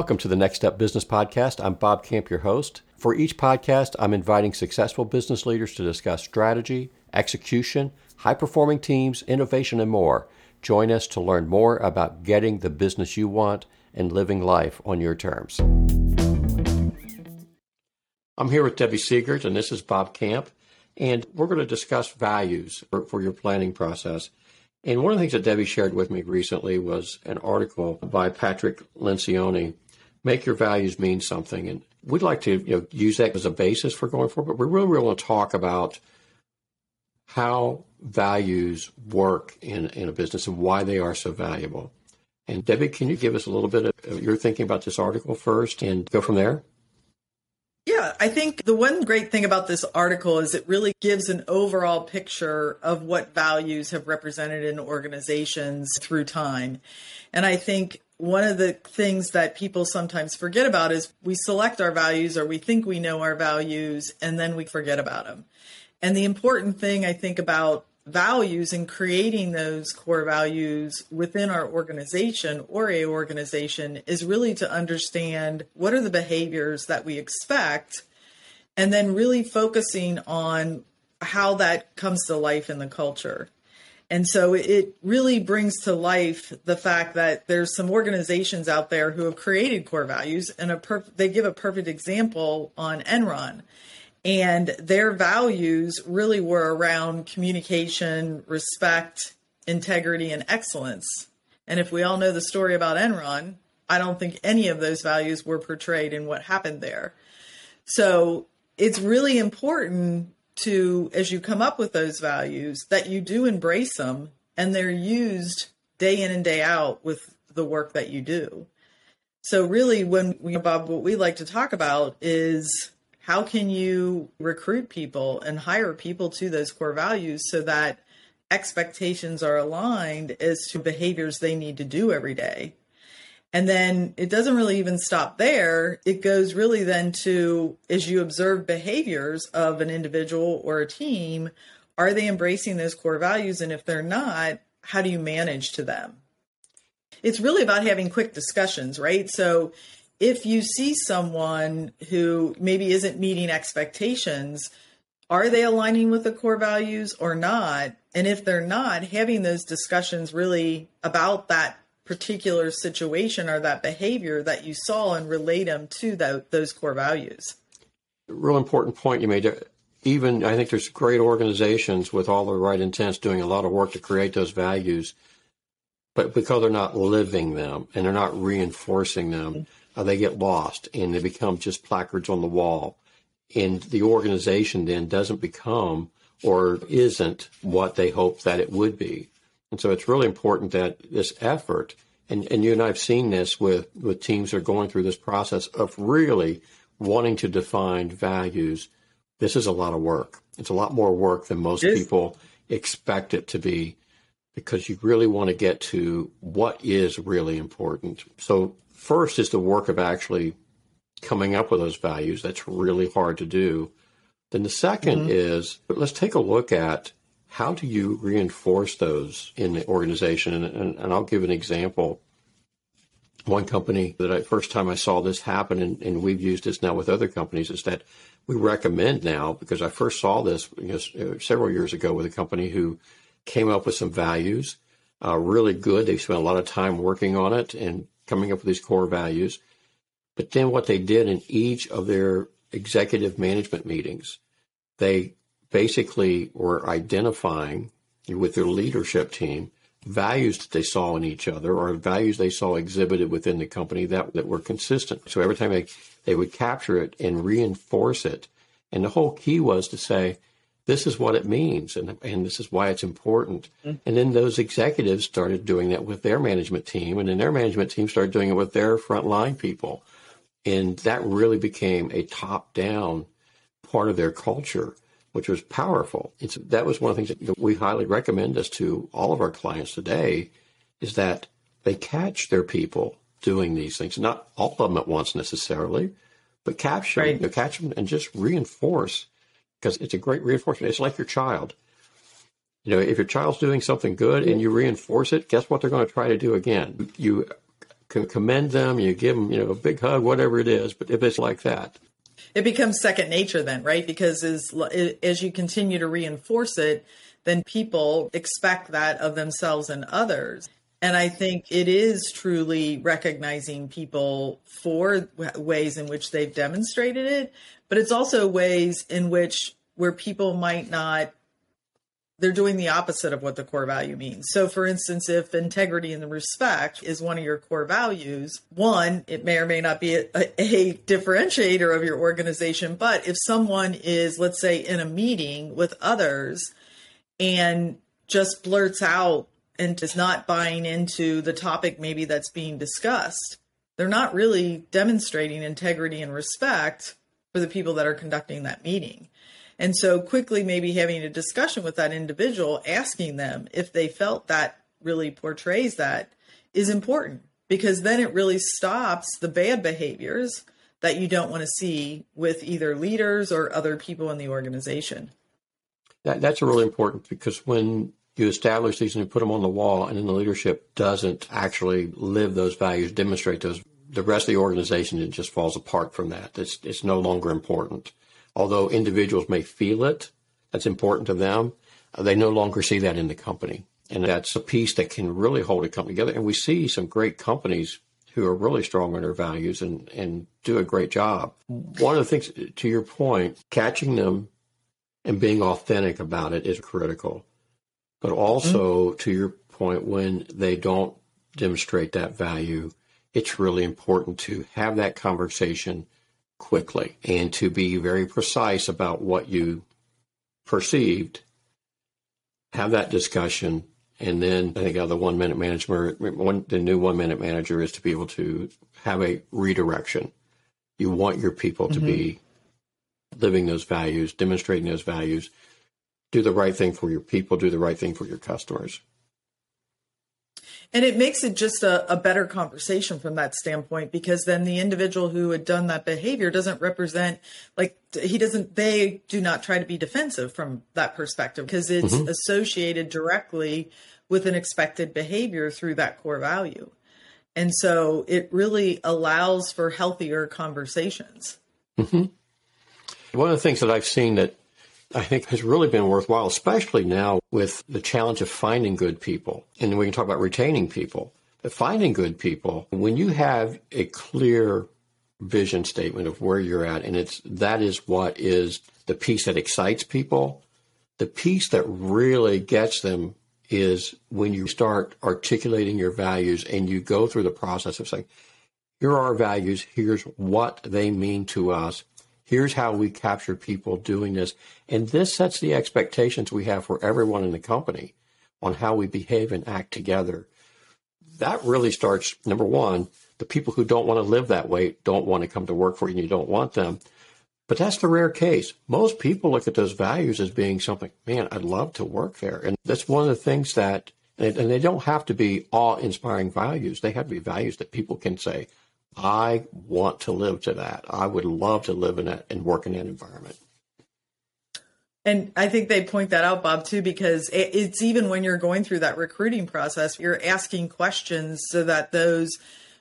Welcome to the NextUp Business Podcast. I'm Bob Camp, your host. For each podcast, I'm inviting successful business leaders to discuss strategy, execution, high performing teams, innovation, and more. Join us to learn more about getting the business you want and living life on your terms. I'm here with Debbie Siegert, and this is Bob Camp, and we're going to discuss values for, for your planning process. And one of the things that Debbie shared with me recently was an article by Patrick Lencioni, Make Your Values Mean Something. And we'd like to you know, use that as a basis for going forward, but we really, really want to talk about how values work in, in a business and why they are so valuable. And Debbie, can you give us a little bit of your thinking about this article first and go from there? Yeah, I think the one great thing about this article is it really gives an overall picture of what values have represented in organizations through time. And I think one of the things that people sometimes forget about is we select our values or we think we know our values and then we forget about them. And the important thing I think about values and creating those core values within our organization or a organization is really to understand what are the behaviors that we expect and then really focusing on how that comes to life in the culture. And so it really brings to life the fact that there's some organizations out there who have created core values and a perf- they give a perfect example on Enron and their values really were around communication, respect, integrity, and excellence. And if we all know the story about Enron, I don't think any of those values were portrayed in what happened there. So it's really important to, as you come up with those values, that you do embrace them and they're used day in and day out with the work that you do. So really, when we, Bob, what we like to talk about is how can you recruit people and hire people to those core values so that expectations are aligned as to behaviors they need to do every day? And then it doesn't really even stop there. It goes really then to as you observe behaviors of an individual or a team, are they embracing those core values? And if they're not, how do you manage to them? It's really about having quick discussions, right? So if you see someone who maybe isn't meeting expectations, are they aligning with the core values or not? And if they're not, having those discussions really about that particular situation or that behavior that you saw and relate them to the, those core values. Real important point you made. Even I think there's great organizations with all the right intents doing a lot of work to create those values, but because they're not living them and they're not reinforcing them. Mm-hmm uh, they get lost and they become just placards on the wall. And the organization then doesn't become or isn't what they hope that it would be. And so it's really important that this effort, and, and you and I have seen this with, with teams that are going through this process of really wanting to define values. This is a lot of work. It's a lot more work than most people expect it to be because you really want to get to what is really important. So First is the work of actually coming up with those values. That's really hard to do. Then the 2nd mm-hmm. is let's take a look at how do you reinforce those in the organization? And, and, and, I'll give an example. One company that I first time I saw this happen, and, and, we've used this now with other companies, is that we recommend now because I first saw this you know, several years ago with a company who came up with some values, uh, really good. They spent a lot of time working on it and coming up with these core values. But then what they did in each of their executive management meetings, they basically were identifying with their leadership team values that they saw in each other or values they saw exhibited within the company that, that were consistent. So every time they, they would capture it and reinforce it. And the whole key was to say, this is what it means and, and this is why it's important. Mm-hmm. And then those executives started doing that with their management team, and then their management team started doing it with their frontline people. And that really became a top down part of their culture, which was powerful. It's, that was one of the things that we highly recommend us to all of our clients today is that they catch their people doing these things, not all of them at once necessarily, but capture right. them, catch them and just reinforce because it's a great reinforcement. It's like your child. You know, if your child's doing something good and you reinforce it, guess what they're going to try to do again? You can commend them, you give them, you know, a big hug, whatever it is. But if it's like that, it becomes second nature then, right? Because as as you continue to reinforce it, then people expect that of themselves and others. And I think it is truly recognizing people for ways in which they've demonstrated it, but it's also ways in which where people might not they're doing the opposite of what the core value means. So, for instance, if integrity and respect is one of your core values, one, it may or may not be a, a, differentiator of your organization. But if someone is, let's say, in a meeting with others and just blurts out and is not buying into the topic maybe that's being discussed, they're not really demonstrating integrity and respect for the people that are conducting that meeting. And so quickly maybe having a discussion with that individual, asking them if they felt that really portrays that is important because then it really stops the bad behaviors that you don't want to see with either leaders or other people in the organization. That, that's really important because when you establish these and you put them on the wall and then the leadership doesn't actually live those values, demonstrate those, the rest of the organization, it just falls apart from that. It's, it's no longer important although individuals may feel it, that's important to them, they no longer see that in the company. And that's a piece that can really hold a company together. And we see some great companies who are really strong on their values and, and do a great job. One of the things, to your point, catching them and being authentic about it is critical. But also, mm-hmm. to your point, when they don't demonstrate that value, it's really important to have that conversation quickly and to be very precise about what you perceived. Have that discussion. And then I think the one minute manager, one, the new one minute manager is to be able to have a redirection. You want your people to mm-hmm. be living those values, demonstrating those values, do the right thing for your people, do the right thing for your customers. And it makes it just a, a, better conversation from that standpoint because then the individual who had done that behavior doesn't represent, like, he doesn't, they do not try to be defensive from that perspective because it's mm-hmm. associated directly with an expected behavior through that core value. And so it really allows for healthier conversations. Mm-hmm. One of the things that I've seen that I think has really been worthwhile, especially now with the challenge of finding good people. And we can talk about retaining people. But finding good people, when you have a clear vision statement of where you're at, and it's that is what is the piece that excites people. The piece that really gets them is when you start articulating your values and you go through the process of saying, here are our values, here's what they mean to us, Here's how we capture people doing this. And this sets the expectations we have for everyone in the company on how we behave and act together. That really starts, number one, the people who don't want to live that way don't want to come to work for you and you don't want them. But that's the rare case. Most people look at those values as being something, man, I'd love to work there. And that's one of the things that, and they don't have to be awe inspiring values. They have to be values that people can say, I want to live to that. I would love to live in that and work in that environment. And I think they point that out, Bob, too, because it's even when you're going through that recruiting process, you're asking questions so that those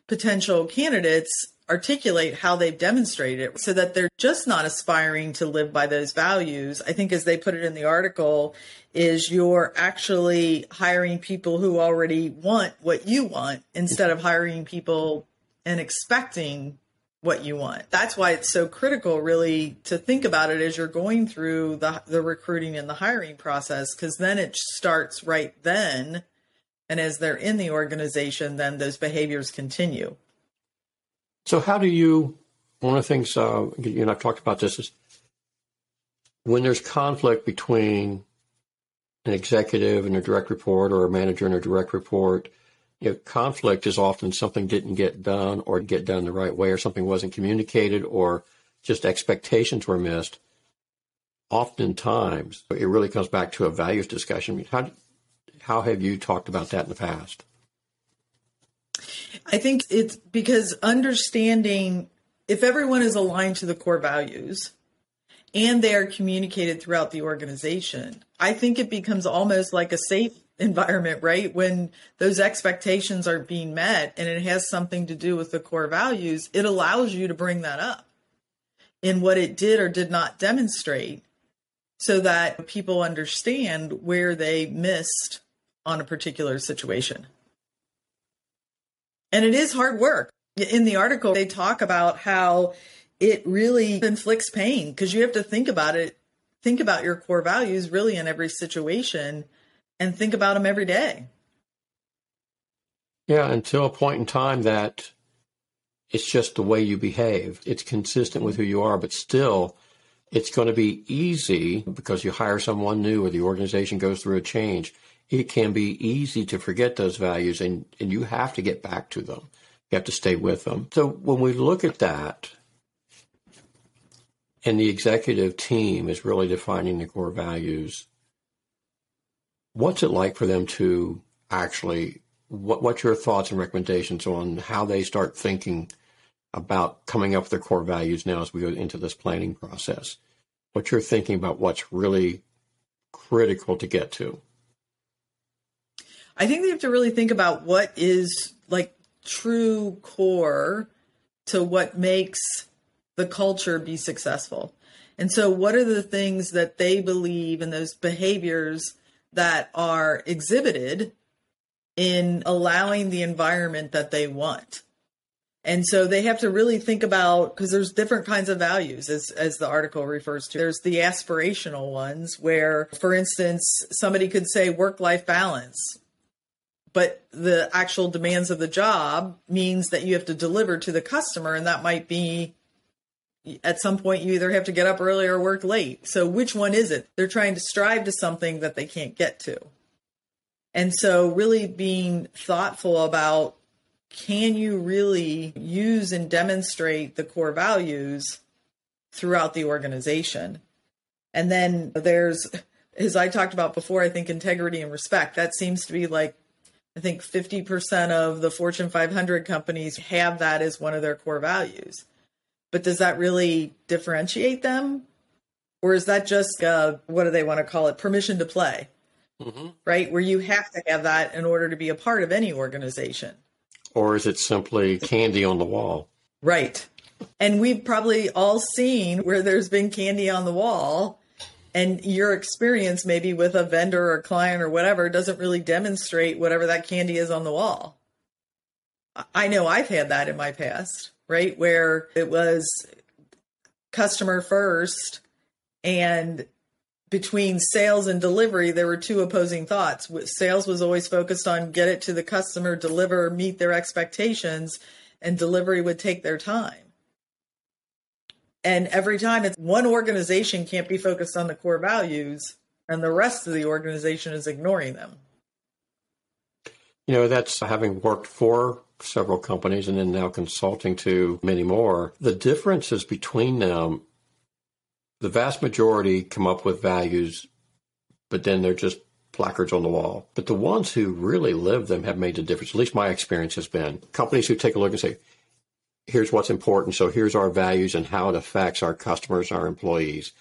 potential candidates articulate how they've demonstrated it so that they're just not aspiring to live by those values. I think, as they put it in the article, is you're actually hiring people who already want what you want instead of hiring people and expecting what you want. That's why it's so critical really to think about it as you're going through the the recruiting and the hiring process cuz then it starts right then and as they're in the organization then those behaviors continue. So how do you one of the things uh, you and I've talked about this is when there's conflict between an executive and a direct report or a manager and a direct report you know, conflict is often something didn't get done or get done the right way or something wasn't communicated or just expectations were missed. Oftentimes, it really comes back to a values discussion. How, how have you talked about that in the past? I think it's because understanding if everyone is aligned to the core values and they are communicated throughout the organization, I think it becomes almost like a safe environment, right? When those expectations are being met and it has something to do with the core values, it allows you to bring that up in what it did or did not demonstrate so that people understand where they missed on a particular situation. And it is hard work. In the article, they talk about how it really inflicts pain because you have to think about it, think about your core values really in every situation and think about them every day. Yeah, until a point in time that it's just the way you behave. It's consistent with who you are, but still, it's going to be easy because you hire someone new or the organization goes through a change. It can be easy to forget those values and, and you have to get back to them. You have to stay with them. So when we look at that, and the executive team is really defining the core values, what's it like for them to actually what, what's your thoughts and recommendations on how they start thinking about coming up with their core values now as we go into this planning process? What you're thinking about what's really critical to get to? I think they have to really think about what is like true core to what makes the culture be successful. And so, what are the things that they believe and those behaviors that are exhibited in allowing the environment that they want? And so they have to really think about because there's different kinds of values as as the article refers to. There's the aspirational ones where for instance somebody could say work life balance but the actual demands of the job means that you have to deliver to the customer and that might be at some point you either have to get up early or work late. So which one is it? They're trying to strive to something that they can't get to. And so really being thoughtful about can you really use and demonstrate the core values throughout the organization? And then there's as I talked about before, I think integrity and respect. That seems to be like I think 50% of the Fortune 500 companies have that as one of their core values. But does that really differentiate them? Or is that just, uh, what do they want to call it? Permission to play, mm-hmm. right? Where you have to have that in order to be a part of any organization. Or is it simply candy on the wall? Right. And we've probably all seen where there's been candy on the wall and your experience maybe with a vendor or client or whatever doesn't really demonstrate whatever that candy is on the wall. I know I've had that in my past right? Where it was customer first and between sales and delivery, there were two opposing thoughts. Sales was always focused on get it to the customer, deliver, meet their expectations, and delivery would take their time. And every time it's one organization can't be focused on the core values, and the rest of the organization is ignoring them. You know, that's having worked for several companies and then now consulting to many more. The differences between them, the vast majority come up with values, but then they're just placards on the wall. But the ones who really live them have made a difference. At least my experience has been companies who take a look and say, here's what's important. So here's our values and how it affects our customers, our employees,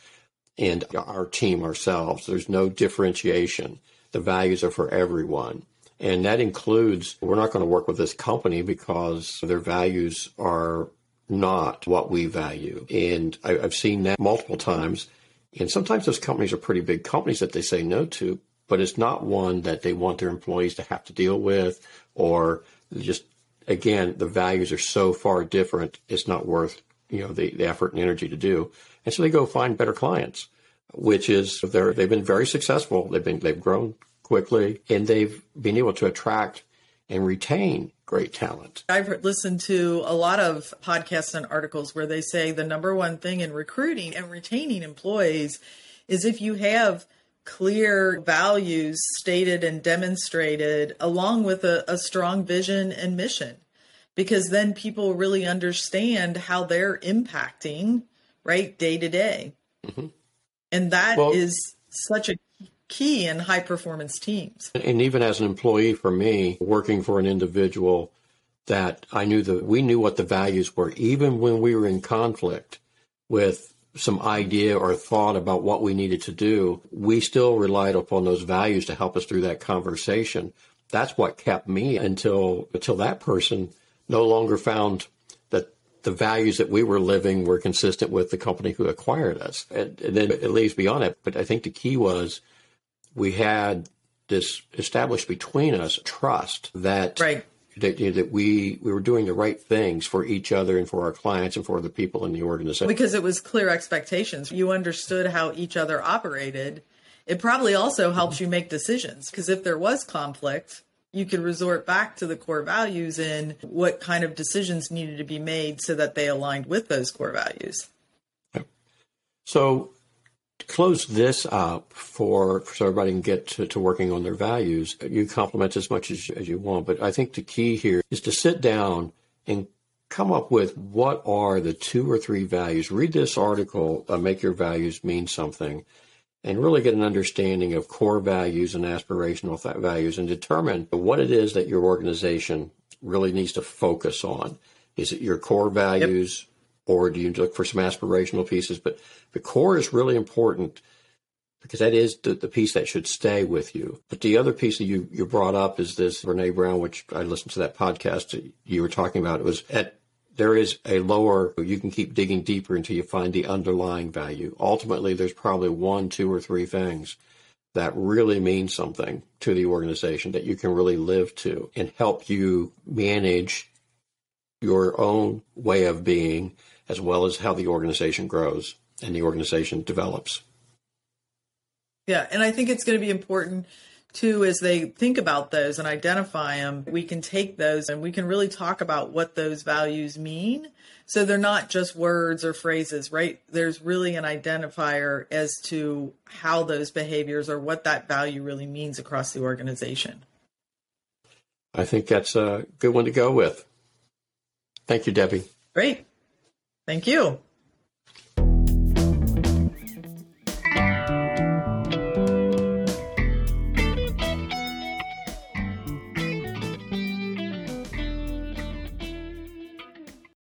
and our team ourselves. There's no differentiation. The values are for everyone. And that includes we're not going to work with this company because their values are not what we value. And I, have seen that multiple times. And sometimes those companies are pretty big companies that they say no to, but it's not one that they want their employees to have to deal with or just, again, the values are so far different, it's not worth, you know, the, the effort and energy to do. And so they go find better clients, which is they're, they've been very successful. They've been, they've grown quickly, and they've been able to attract and retain great talent. I've listened to a lot of podcasts and articles where they say the number one thing in recruiting and retaining employees is if you have clear values stated and demonstrated along with a, a strong vision and mission because then people really understand how they're impacting right day to day mm-hmm. and that well, is such a key in high performance teams. And even as an employee for me, working for an individual that I knew that we knew what the values were, even when we were in conflict with some idea or thought about what we needed to do, we still relied upon those values to help us through that conversation. That's what kept me until until that person no longer found that the values that we were living were consistent with the company who acquired us. And, and then it leaves beyond it. But I think the key was we had this established between us trust that right that, you know, that we we were doing the right things for each other and for our clients and for the people in the organization. Because it was clear expectations. You understood how each other operated. It probably also helps you make decisions because if there was conflict, you could resort back to the core values and what kind of decisions needed to be made so that they aligned with those core values. So close this up for so everybody can get to, to working on their values. You compliment as much as, as you want, but I think the key here is to sit down and come up with what are the two or three values. Read this article, uh, Make Your Values Mean Something, and really get an understanding of core values and aspirational th- values and determine what it is that your organization really needs to focus on. Is it your core values? Yep or do you look for some aspirational pieces? But the core is really important because that is the, the piece that should stay with you. But the other piece that you, you brought up is this Brene Brown, which I listened to that podcast you were talking about. It was at there is a lower, you can keep digging deeper until you find the underlying value. Ultimately, there's probably one, two, or three things that really mean something to the organization that you can really live to and help you manage your own way of being as well as how the organization grows and the organization develops. Yeah, and I think it's going to be important too as they think about those and identify them. We can take those and we can really talk about what those values mean. So they're not just words or phrases, right? There's really an identifier as to how those behaviors or what that value really means across the organization. I think that's a good one to go with. Thank you, Debbie. Great. Thank you.